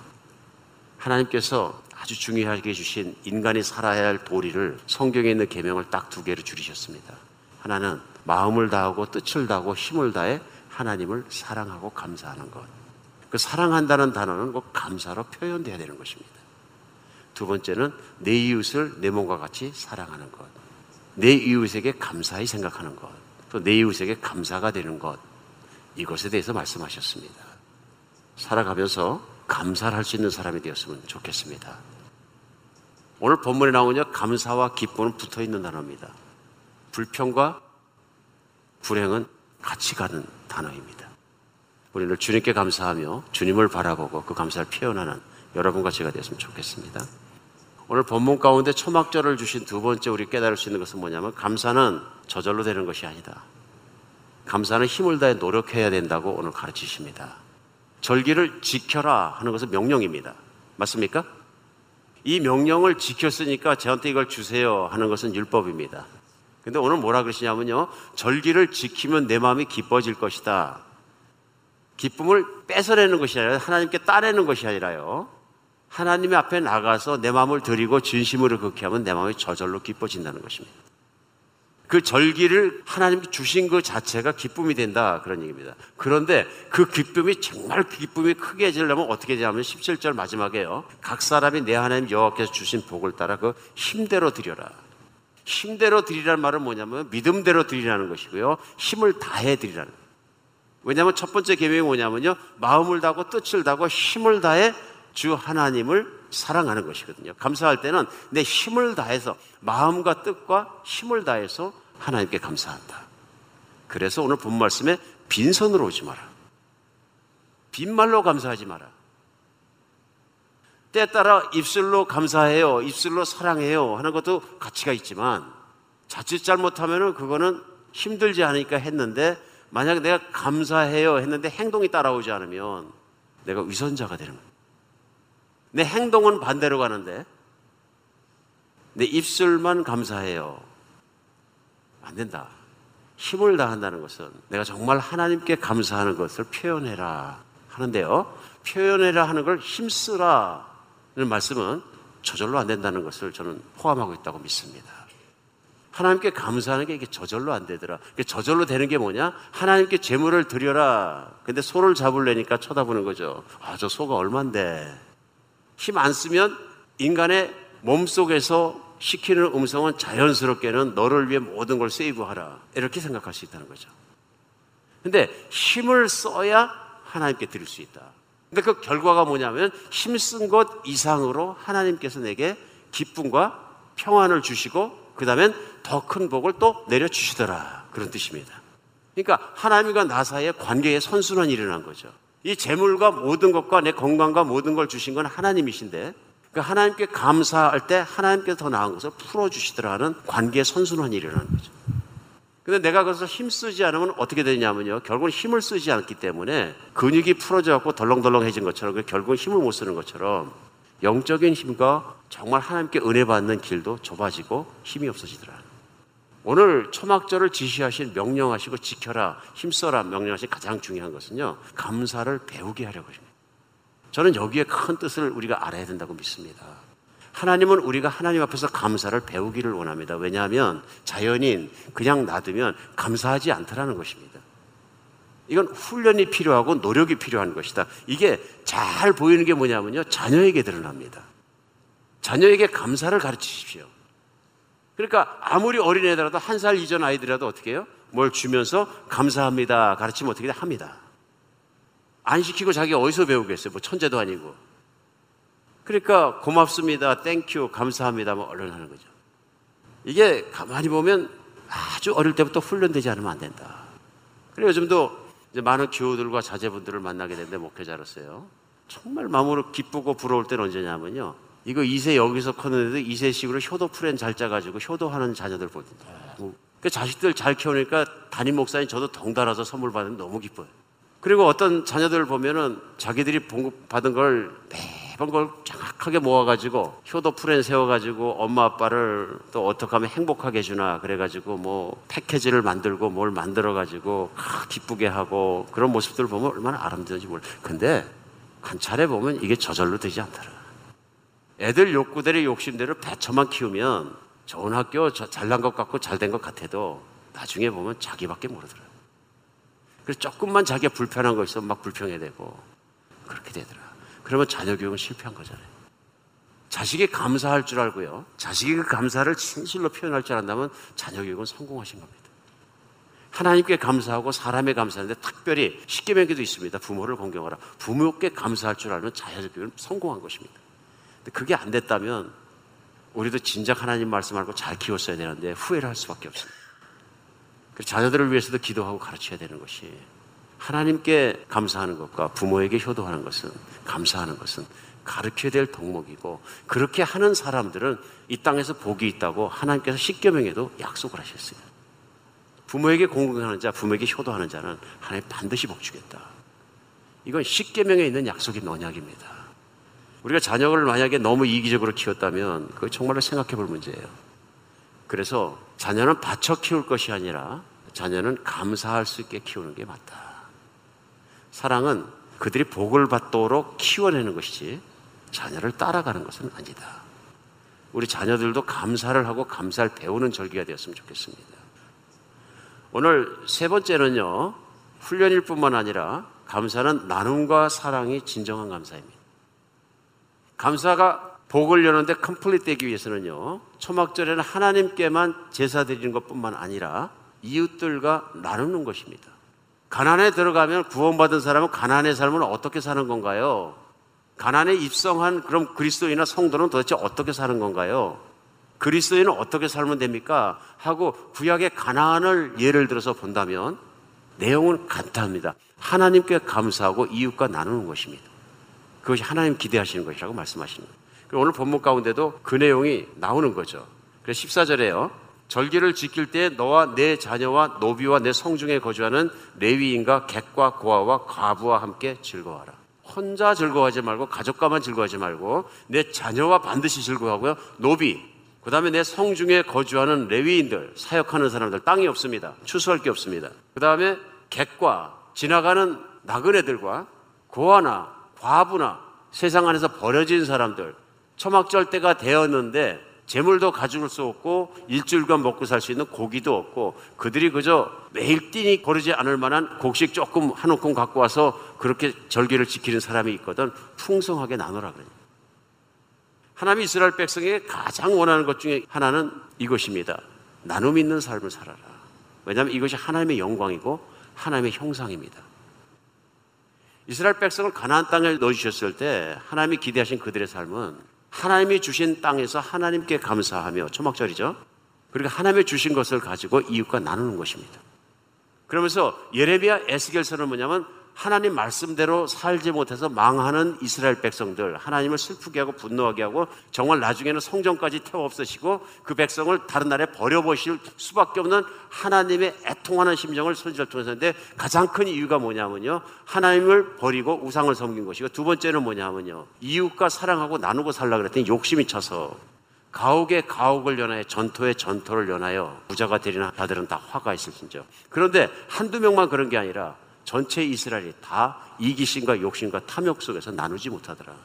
하나님께서 아주 중요하게 주신 인간이 살아야 할 도리를 성경에 있는 계명을 딱 두 개로 줄이셨습니다. 하나는 마음을 다하고 뜻을 다하고 힘을 다해 하나님을 사랑하고 감사하는 것. 그 사랑한다는 단어는 꼭 감사로 표현돼야 되는 것입니다. 두 번째는 내 이웃을 내 몸과 같이 사랑하는 것. 내 이웃에게 감사히 생각하는 것. 또 내 이웃에게 감사가 되는 것. 이것에 대해서 말씀하셨습니다. 살아가면서 감사를 할 수 있는 사람이 되었으면 좋겠습니다. 오늘 본문에 나오냐 감사와 기쁨은 붙어 있는 단어입니다. 불평과 불행은 같이 가는 단어입니다. 우리는 주님께 감사하며 주님을 바라보고 그 감사를 표현하는 여러분과 제가 되었으면 좋겠습니다. 오늘 본문 가운데 초막절을 주신 두 번째 우리 깨달을 수 있는 것은 뭐냐면 감사는 저절로 되는 것이 아니다. 감사는 힘을 다해 노력해야 된다고 오늘 가르치십니다. 절기를 지켜라 하는 것은 명령입니다. 맞습니까? 이 명령을 지켰으니까 저한테 이걸 주세요 하는 것은 율법입니다. 근데 오늘 뭐라 그러시냐면요. 절기를 지키면 내 마음이 기뻐질 것이다. 기쁨을 뺏어내는 것이 아니라 하나님께 따내는 것이 아니라요. 하나님의 앞에 나가서 내 마음을 드리고 진심으로 그렇게 하면 내 마음이 저절로 기뻐진다는 것입니다. 그 절기를 하나님께 주신 그 자체가 기쁨이 된다 그런 얘기입니다. 그런데 그 기쁨이 정말 기쁨이 크게 해지려면 어떻게 되냐면 17절 마지막에요. 각 사람이 내 하나님 여호와께서 주신 복을 따라 그 힘대로 드려라. 힘대로 드리라는 말은 뭐냐면 믿음대로 드리라는 것이고요. 힘을 다해 드리라는 거예요. 왜냐하면 첫 번째 계명이 뭐냐면요. 마음을 다하고 뜻을 다하고 힘을 다해 주 하나님을 사랑하는 것이거든요. 감사할 때는 내 힘을 다해서 마음과 뜻과 힘을 다해서 하나님께 감사한다. 그래서 오늘 본 말씀에 빈손으로 오지 마라. 빈말로 감사하지 마라. 때에 따라 입술로 감사해요. 입술로 사랑해요. 하는 것도 가치가 있지만 자칫 잘못하면은 그거는 힘들지 않으니까 했는데 만약 내가 감사해요 했는데 행동이 따라오지 않으면 내가 위선자가 되는 거예요. 내 행동은 반대로 가는데 내 입술만 감사해요. 안 된다. 힘을 다한다는 것은 내가 정말 하나님께 감사하는 것을 표현해라 하는데요. 표현해라 하는 걸 힘쓰라 는 말씀은 저절로 안 된다는 것을 저는 포함하고 있다고 믿습니다. 하나님께 감사하는 게 이게 저절로 안 되더라. 저절로 되는 게 뭐냐? 하나님께 재물을 드려라. 근데 소를 잡으려니까 쳐다보는 거죠. 아, 저 소가 얼만데. 힘 안 쓰면 인간의 몸 속에서 시키는 음성은 자연스럽게는 너를 위해 모든 걸 세이브하라. 이렇게 생각할 수 있다는 거죠. 근데 힘을 써야 하나님께 드릴 수 있다. 근데 그 결과가 뭐냐면 힘쓴 것 이상으로 하나님께서 내게 기쁨과 평안을 주시고 그 다음엔 더 큰 복을 또 내려주시더라. 그런 뜻입니다. 그러니까 하나님과 나 사이의 관계의 선순환이 일어난 거죠. 이 재물과 모든 것과 내 건강과 모든 걸 주신 건 하나님이신데 그 하나님께 감사할 때 하나님께서 더 나은 것을 풀어주시더라는 관계의 선순환이 일어나는 거죠. 근데 내가 그래서 힘 쓰지 않으면 어떻게 되냐면요. 결국은 힘을 쓰지 않기 때문에 근육이 풀어져 갖고 덜렁덜렁해진 것처럼 결국은 힘을 못 쓰는 것처럼 영적인 힘과 정말 하나님께 은혜 받는 길도 좁아지고 힘이 없어지더라. 오늘 초막절을 지시하신 명령하시고 지켜라 힘써라 명령하신 가장 중요한 것은요. 감사를 배우게 하려고 합니다. 저는 여기에 큰 뜻을 우리가 알아야 된다고 믿습니다. 하나님은 우리가 하나님 앞에서 감사를 배우기를 원합니다. 왜냐하면 자연인 그냥 놔두면 감사하지 않더라는 것입니다. 이건 훈련이 필요하고 노력이 필요한 것이다. 이게 잘 보이는 게 뭐냐면요. 자녀에게 드러납니다. 자녀에게 감사를 가르치십시오. 그러니까 아무리 어린애들라도 한 살 이전 아이들이라도 어떻게 해요? 뭘 주면서 감사합니다. 가르치면 어떻게 합니다. 안 시키고 자기 어디서 배우겠어요? 뭐 천재도 아니고. 그러니까 고맙습니다. Thank you. 감사합니다. 뭐 얼른 하는 거죠. 이게 가만히 보면 아주 어릴 때부터 훈련되지 않으면 안 된다. 그리고 요즘도 이제 많은 교우들과 자제분들을 만나게 되는데 목회자로서요. 정말 마음으로 기쁘고 부러울 때는 언제냐면요. 이거 2세 여기서 컸는데도 2세식으로 효도 프렌 잘 짜가지고 효도하는 자녀들 보든다. 그 자식들 잘 키우니까 담임 목사님 저도 덩달아서 선물 받으면 너무 기뻐요. 그리고 어떤 자녀들을 보면은 자기들이 받은 걸 매 번 그걸 정확하게 모아가지고 효도 프렌 세워가지고 엄마 아빠를 또 어떻게 하면 행복하게 해주나 그래가지고 뭐 패키지를 만들고 뭘 만들어가지고 아, 기쁘게 하고 그런 모습들을 보면 얼마나 아름다운지 몰라. 근데 관찰해 보면 이게 저절로 되지 않더라. 애들 욕구대로 욕심대로 배처만 키우면 좋은 학교 저- 잘난 것 같고 잘된 것 같아도 나중에 보면 자기밖에 모르더라. 그래서 조금만 자기가 불편한 거 있으면 막 불평해 되고 그렇게 되더라. 그러면 자녀 교육은 실패한 거잖아요. 자식이 감사할 줄 알고요. 자식이 그 감사를 진실로 표현할 줄 안다면 자녀 교육은 성공하신 겁니다. 하나님께 감사하고 사람에 감사하는데 특별히 십계명에도 있습니다. 부모를 공경하라. 부모께 감사할 줄 알면 자녀 교육은 성공한 것입니다. 근데 그게 안 됐다면 우리도 진작 하나님 말씀 알고 잘 키웠어야 되는데 후회를 할 수밖에 없습니다. 자녀들을 위해서도 기도하고 가르쳐야 되는 것이 하나님께 감사하는 것과 부모에게 효도하는 것은 감사하는 것은 가르쳐야 될 덕목이고 그렇게 하는 사람들은 이 땅에서 복이 있다고 하나님께서 십계명에도 약속을 하셨어요. 부모에게 공경하는 자, 부모에게 효도하는 자는 하나님 반드시 복 주겠다. 이건 십계명에 있는 약속인 언약입니다. 우리가 자녀를 만약에 너무 이기적으로 키웠다면 그거 정말로 생각해 볼 문제예요. 그래서 자녀는 바쳐 키울 것이 아니라 자녀는 감사할 수 있게 키우는 게 맞다. 사랑은 그들이 복을 받도록 키워내는 것이지 자녀를 따라가는 것은 아니다. 우리 자녀들도 감사를 하고 감사를 배우는 절기가 되었으면 좋겠습니다. 오늘 세 번째는요, 훈련일 뿐만 아니라 감사는 나눔과 사랑이 진정한 감사입니다. 감사가 복을 여는데 컴플릿 되기 위해서는요, 초막절에는 하나님께만 제사 드리는 것 뿐만 아니라 이웃들과 나누는 것입니다. 가난에 들어가면 구원받은 사람은 가난의 삶을 어떻게 사는 건가요? 가난에 입성한 그럼 그리스도인이나 성도는 도대체 어떻게 사는 건가요? 그리스도인은 어떻게 살면 됩니까? 하고 구약의 가난을 예를 들어서 본다면 내용은 간단합니다. 하나님께 감사하고 이웃과 나누는 것입니다. 그것이 하나님 기대하시는 것이라고 말씀하시는 거예요. 오늘 본문 가운데도 그 내용이 나오는 거죠. 그래서 14절에요. 절기를 지킬 때 너와 내 자녀와 노비와 내 성중에 거주하는 레위인과 객과 고아와 과부와 함께 즐거워하라. 혼자 즐거워하지 말고 가족과만 즐거워하지 말고 내 자녀와 반드시 즐거워하고요. 노비, 그 다음에 내 성중에 거주하는 레위인들, 사역하는 사람들, 땅이 없습니다. 추수할 게 없습니다. 그 다음에 객과 지나가는 나그네들과 고아나 과부나 세상 안에서 버려진 사람들, 초막절 때가 되었는데 재물도 가져올 수 없고 일주일간 먹고 살 수 있는 고기도 없고 그들이 그저 매일 띠니 거르지 않을 만한 곡식 조금 한 움큼 갖고 와서 그렇게 절기를 지키는 사람이 있거든 풍성하게 나누라 그래요. 하나님 이스라엘 백성에게 가장 원하는 것 중에 하나는 이것입니다. 나눔 있는 삶을 살아라. 왜냐하면 이것이 하나님의 영광이고 하나님의 형상입니다. 이스라엘 백성을 가나안 땅에 넣어주셨을 때 하나님이 기대하신 그들의 삶은 하나님이 주신 땅에서 하나님께 감사하며 초막절이죠. 그리고 하나님이 주신 것을 가지고 이웃과 나누는 것입니다. 그러면서 예레미야 에스겔서는 뭐냐면 하나님 말씀대로 살지 못해서 망하는 이스라엘 백성들 하나님을 슬프게 하고 분노하게 하고 정말 나중에는 성전까지 태워 없으시고 그 백성을 다른 나라에 버려보실 수밖에 없는 하나님의 애통하는 심정을 선지자를 통해서 했는데 가장 큰 이유가 뭐냐면요. 하나님을 버리고 우상을 섬긴 것이고 두 번째는 뭐냐면요. 이웃과 사랑하고 나누고 살라 그랬더니 욕심이 차서 가옥에 가옥을 연하여 전토에 전토를 연하여 부자가 되리나 자들은 다 화가 있을진저 그런데 한두 명만 그런 게 아니라 전체 이스라엘이 다 이기심과 욕심과 탐욕 속에서 나누지 못하더라.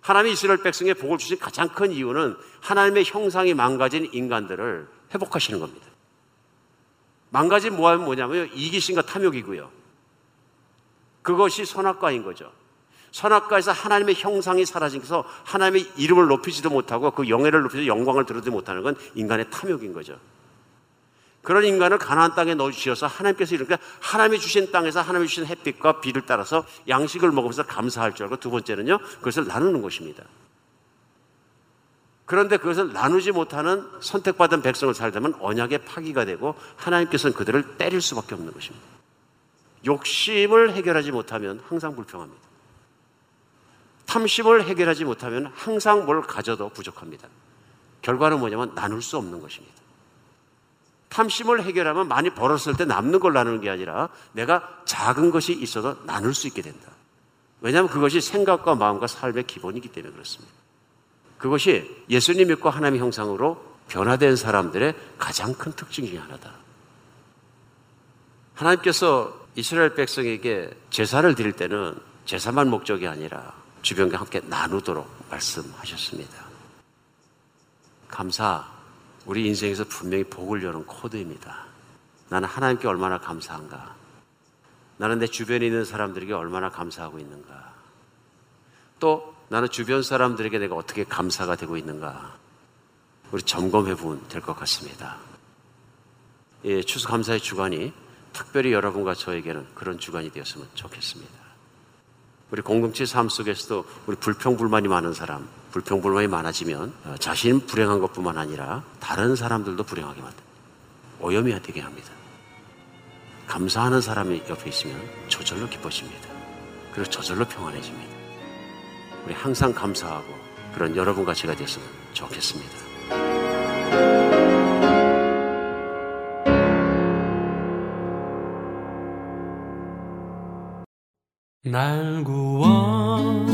하나님이 이스라엘 백성에 복을 주신 가장 큰 이유는 하나님의 형상이 망가진 인간들을 회복하시는 겁니다. 망가진 모함은 뭐냐면 이기심과 탐욕이고요. 그것이 선악과인 거죠. 선악과에서 하나님의 형상이 사라지면서 하나님의 이름을 높이지도 못하고 그 영예를 높이지 영광을 들어도 못하는 건 인간의 탐욕인 거죠. 그런 인간을 가나안 땅에 넣어주셔서 하나님께서 이렇게 하나님이 주신 땅에서 하나님이 주신 햇빛과 비를 따라서 양식을 먹으면서 감사할 줄 알고 두 번째는요 그것을 나누는 것입니다. 그런데 그것을 나누지 못하는 선택받은 백성을 살다면 언약의 파기가 되고 하나님께서는 그들을 때릴 수밖에 없는 것입니다. 욕심을 해결하지 못하면 항상 불평합니다. 탐심을 해결하지 못하면 항상 뭘 가져도 부족합니다. 결과는 뭐냐면 나눌 수 없는 것입니다. 탐심을 해결하면 많이 벌었을 때 남는 걸 나누는 게 아니라 내가 작은 것이 있어도 나눌 수 있게 된다. 왜냐하면 그것이 생각과 마음과 삶의 기본이기 때문에 그렇습니다. 그것이 예수님 믿고 하나님의 형상으로 변화된 사람들의 가장 큰 특징 중에 하나다. 하나님께서 이스라엘 백성에게 제사를 드릴 때는 제사만 목적이 아니라 주변과 함께 나누도록 말씀하셨습니다. 감사, 우리 인생에서 분명히 복을 여는 코드입니다. 나는 하나님께 얼마나 감사한가? 나는 내 주변에 있는 사람들에게 얼마나 감사하고 있는가? 또 나는 주변 사람들에게 내가 어떻게 감사가 되고 있는가? 우리 점검해 보면 될 것 같습니다. 예, 추수 감사의 주간이 특별히 여러분과 저에게는 그런 주간이 되었으면 좋겠습니다. 우리 공동체 삶 속에서도 우리 불평불만이 많은 사람, 불평불만이 많아지면 어, 자신 불행한 것뿐만 아니라 다른 사람들도 불행하게 만듭니다. 오염이 되게 합니다. 감사하는 사람이 옆에 있으면 저절로 기뻐집니다. 그리고 저절로 평안해집니다. 우리 항상 감사하고 그런 여러분과 제가 됐으면 좋겠습니다. 날 구원하신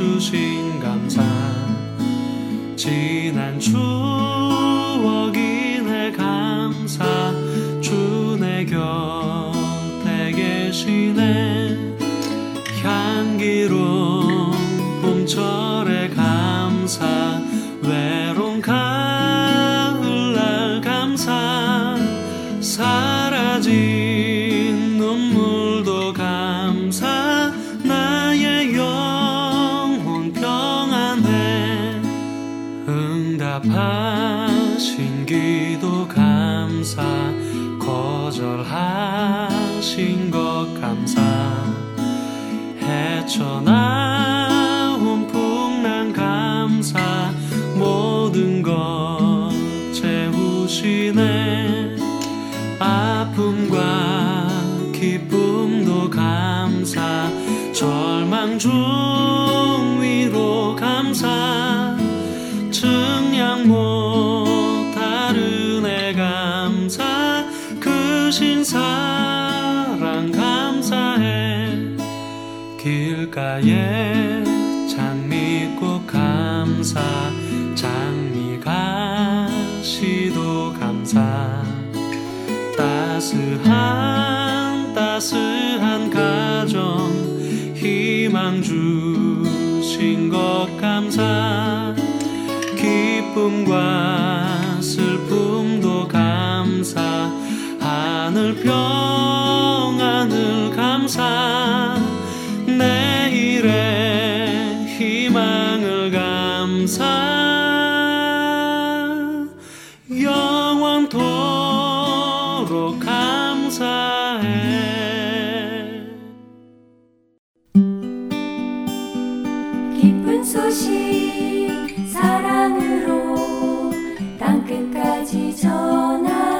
주신 감사. 지난 추억이네 감사 길가에 장미꽃 감사 장미가 시도 감사. 따스한 따스한 가정 희망 주신 것 감사. 기쁨과 슬픔도 감사. 하늘 평안을 감사 감사해. 기쁜 소식 사랑으로 땅끝까지 전하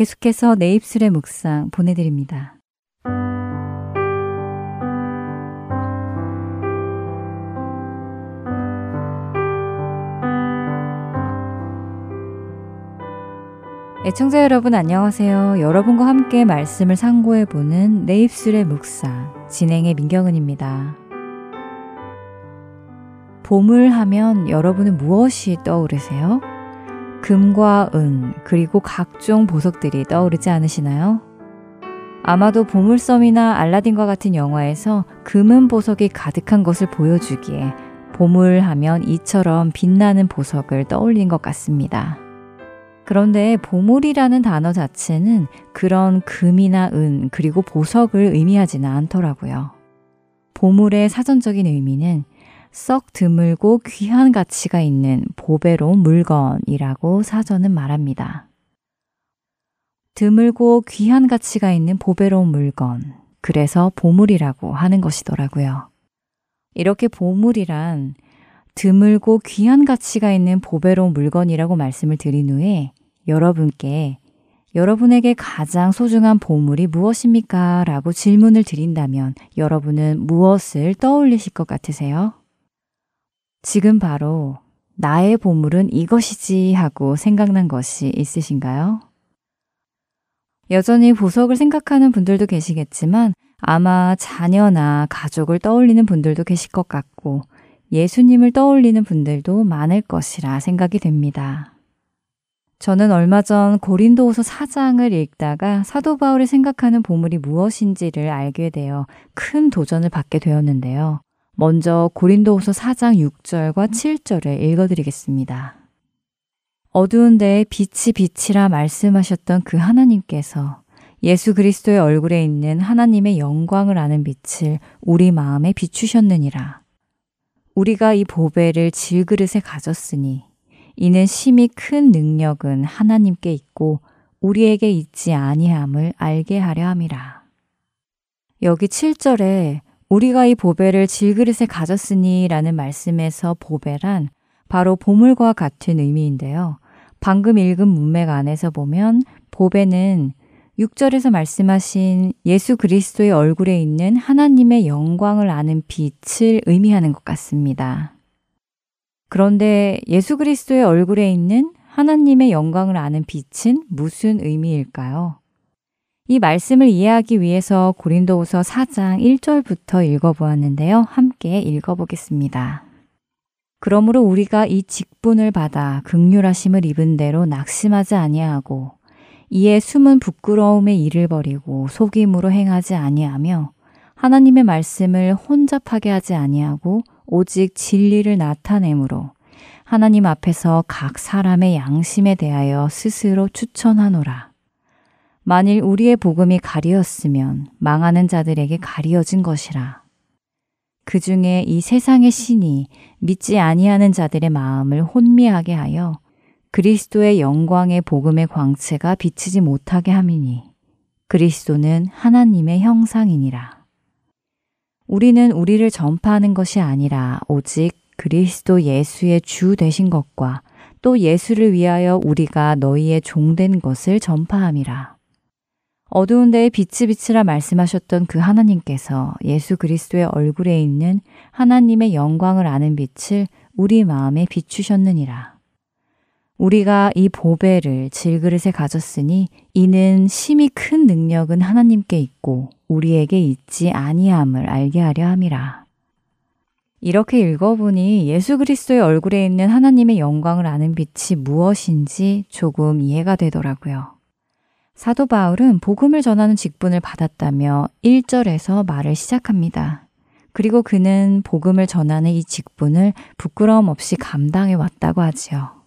계속해서 내 입술의 묵상 보내드립니다. 애청자 여러분 안녕하세요. 여러분과 함께 말씀을 상고해보는 내 입술의 묵상 진행의 민경은입니다. 봄을 하면 여러분은 무엇이 떠오르세요? 금과 은, 그리고 각종 보석들이 떠오르지 않으시나요? 아마도 보물섬이나 알라딘과 같은 영화에서 금은 보석이 가득한 것을 보여주기에 보물 하면 이처럼 빛나는 보석을 떠올린 것 같습니다. 그런데 보물이라는 단어 자체는 그런 금이나 은 그리고 보석을 의미하지는 않더라고요. 보물의 사전적인 의미는 썩 드물고 귀한 가치가 있는 보배로운 물건이라고 사전은 말합니다. 드물고 귀한 가치가 있는 보배로운 물건, 그래서 보물이라고 하는 것이더라고요. 이렇게 보물이란 드물고 귀한 가치가 있는 보배로운 물건이라고 말씀을 드린 후에 여러분께 여러분에게 가장 소중한 보물이 무엇입니까? 라고 질문을 드린다면 여러분은 무엇을 떠올리실 것 같으세요? 지금 바로 나의 보물은 이것이지 하고 생각난 것이 있으신가요? 여전히 보석을 생각하는 분들도 계시겠지만 아마 자녀나 가족을 떠올리는 분들도 계실 것 같고 예수님을 떠올리는 분들도 많을 것이라 생각이 됩니다. 저는 얼마 전 고린도후서 4장을 읽다가 사도 바울이 생각하는 보물이 무엇인지를 알게 되어 큰 도전을 받게 되었는데요. 먼저 고린도후서 4장 6절과 7절을 읽어드리겠습니다. 어두운 데에 빛이 빛이라 말씀하셨던 그 하나님께서 예수 그리스도의 얼굴에 있는 하나님의 영광을 아는 빛을 우리 마음에 비추셨느니라. 우리가 이 보배를 질그릇에 가졌으니 이는 심히 큰 능력은 하나님께 있고 우리에게 있지 아니함을 알게 하려 함이라. 여기 7절에 우리가 이 보배를 질그릇에 가졌으니 라는 말씀에서 보배란 바로 보물과 같은 의미인데요. 방금 읽은 문맥 안에서 보면 보배는 6절에서 말씀하신 예수 그리스도의 얼굴에 있는 하나님의 영광을 아는 빛을 의미하는 것 같습니다. 그런데 예수 그리스도의 얼굴에 있는 하나님의 영광을 아는 빛은 무슨 의미일까요? 이 말씀을 이해하기 위해서 고린도후서 4장 1절부터 읽어보았는데요. 함께 읽어보겠습니다. 그러므로 우리가 이 직분을 받아 극률하심을 입은 대로 낙심하지 아니하고 이에 숨은 부끄러움의 일을 버리고 속임으로 행하지 아니하며 하나님의 말씀을 혼잡하게 하지 아니하고 오직 진리를 나타내므로 하나님 앞에서 각 사람의 양심에 대하여 스스로 추천하노라. 만일 우리의 복음이 가리었으면 망하는 자들에게 가리어진 것이라. 그 중에 이 세상의 신이 믿지 아니하는 자들의 마음을 혼미하게 하여 그리스도의 영광의 복음의 광채가 비치지 못하게 함이니 그리스도는 하나님의 형상이니라. 우리는 우리를 전파하는 것이 아니라 오직 그리스도 예수의 주 되신 것과 또 예수를 위하여 우리가 너희의 종된 것을 전파함이라. 어두운 데에 빛이 빛이라 말씀하셨던 그 하나님께서 예수 그리스도의 얼굴에 있는 하나님의 영광을 아는 빛을 우리 마음에 비추셨느니라. 우리가 이 보배를 질그릇에 가졌으니 이는 심히 큰 능력은 하나님께 있고 우리에게 있지 아니함을 알게 하려 함이라. 이렇게 읽어보니 예수 그리스도의 얼굴에 있는 하나님의 영광을 아는 빛이 무엇인지 조금 이해가 되더라고요. 사도 바울은 복음을 전하는 직분을 받았다며 1절에서 말을 시작합니다. 그리고 그는 복음을 전하는 이 직분을 부끄러움 없이 감당해 왔다고 하지요.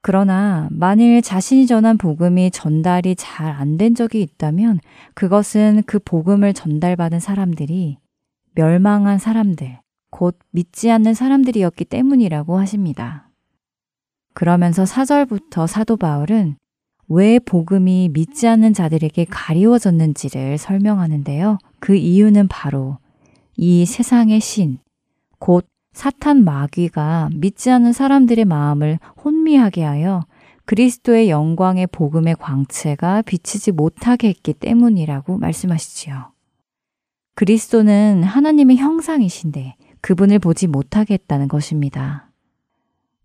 그러나 만일 자신이 전한 복음이 전달이 잘 안 된 적이 있다면 그것은 그 복음을 전달받은 사람들이 멸망한 사람들, 곧 믿지 않는 사람들이었기 때문이라고 하십니다. 그러면서 4절부터 사도 바울은 왜 복음이 믿지 않는 자들에게 가리워졌는지를 설명하는데요. 그 이유는 바로 이 세상의 신, 곧 사탄 마귀가 믿지 않는 사람들의 마음을 혼미하게 하여 그리스도의 영광의 복음의 광채가 비치지 못하게 했기 때문이라고 말씀하시지요. 그리스도는 하나님의 형상이신데 그분을 보지 못하게 했다는 것입니다.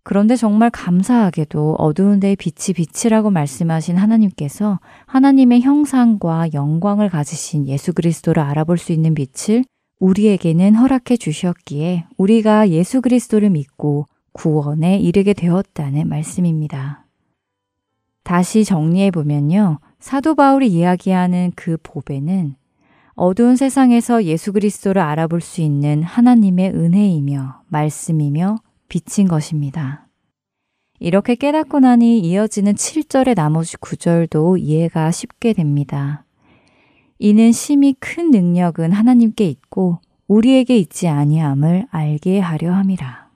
그런데 정말 감사하게도 어두운 데에 빛이 빛이라고 말씀하신 하나님께서 하나님의 형상과 영광을 가지신 예수 그리스도를 알아볼 수 있는 빛을 우리에게는 허락해 주셨기에 우리가 예수 그리스도를 믿고 구원에 이르게 되었다는 말씀입니다. 다시 정리해 보면요. 사도 바울이 이야기하는 그 보배는 어두운 세상에서 예수 그리스도를 알아볼 수 있는 하나님의 은혜이며 말씀이며 빛인 것입니다. 이렇게 깨닫고 나니 이어지는 7절의 나머지 9절도 이해가 쉽게 됩니다. 이는 심히 큰 능력은 하나님께 있고 우리에게 있지 아니함을 알게 하려 함이라.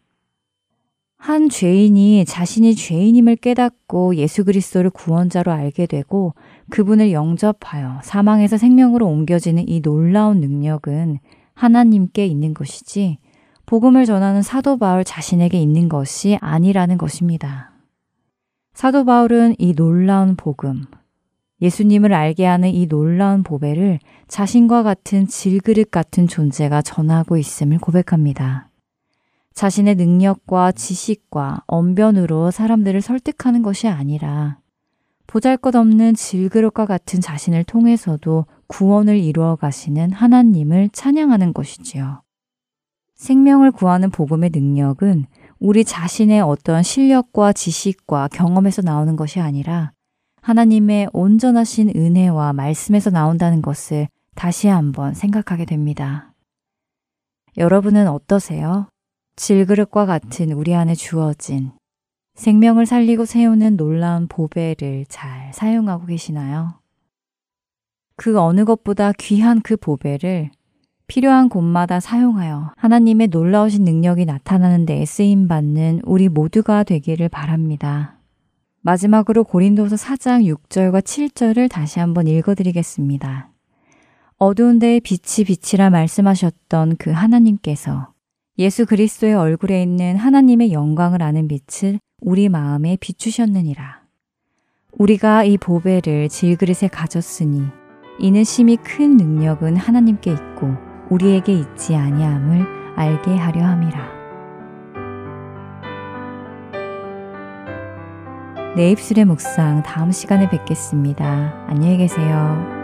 한 죄인이 자신이 죄인임을 깨닫고 예수 그리스도를 구원자로 알게 되고 그분을 영접하여 사망에서 생명으로 옮겨지는 이 놀라운 능력은 하나님께 있는 것이지 복음을 전하는 사도 바울 자신에게 있는 것이 아니라는 것입니다. 사도 바울은 이 놀라운 복음, 예수님을 알게 하는 이 놀라운 보배를 자신과 같은 질그릇 같은 존재가 전하고 있음을 고백합니다. 자신의 능력과 지식과 언변으로 사람들을 설득하는 것이 아니라 보잘 것 없는 질그릇과 같은 자신을 통해서도 구원을 이루어 가시는 하나님을 찬양하는 것이지요. 생명을 구하는 복음의 능력은 우리 자신의 어떤 실력과 지식과 경험에서 나오는 것이 아니라 하나님의 온전하신 은혜와 말씀에서 나온다는 것을 다시 한번 생각하게 됩니다. 여러분은 어떠세요? 질그릇과 같은 우리 안에 주어진 생명을 살리고 세우는 놀라운 보배를 잘 사용하고 계시나요? 그 어느 것보다 귀한 그 보배를 필요한 곳마다 사용하여 하나님의 놀라우신 능력이 나타나는 데 쓰임 받는 우리 모두가 되기를 바랍니다. 마지막으로 고린도서 4장 6절과 7절을 다시 한번 읽어드리겠습니다. 어두운 데에 빛이 빛이라 말씀하셨던 그 하나님께서 예수 그리스도의 얼굴에 있는 하나님의 영광을 아는 빛을 우리 마음에 비추셨느니라. 우리가 이 보배를 질그릇에 가졌으니 이는 심히 큰 능력은 하나님께 있고 우리에게 있지 아니함을 알게 하려 함이라. 내 입술의 묵상 다음 시간에 뵙겠습니다. 안녕히 계세요.